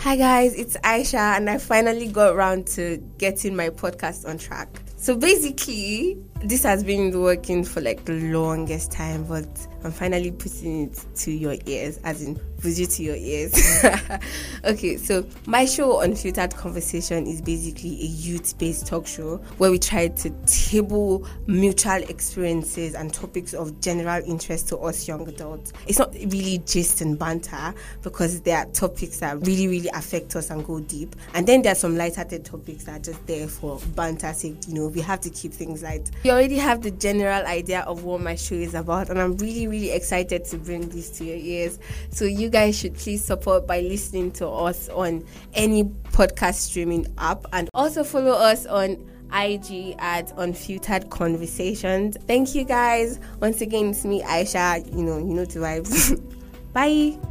Hi guys, it's Aisha, and I finally got around to getting my podcast on track. So basically, this has been working for like the longest time, but I'm finally putting it to your ears, as in you to your ears. okay, so my show Unfiltered Conversation is basically a youth based talk show where we try to table mutual experiences and topics of general interest to us young adults. It's not really gist and banter because there are topics that really, really affect us and go deep. And then there are some light-hearted topics that are just there for banter sake. You know, we have to keep things light. You already have the general idea of what my show is about, and I'm really, really excited to bring this to your ears. So you guys should please support by listening to us on any podcast streaming app and also follow us on IG at Unfiltered Conversations. Thank you guys. Once again, it's me, Aisha. You know, you know the vibes. Bye.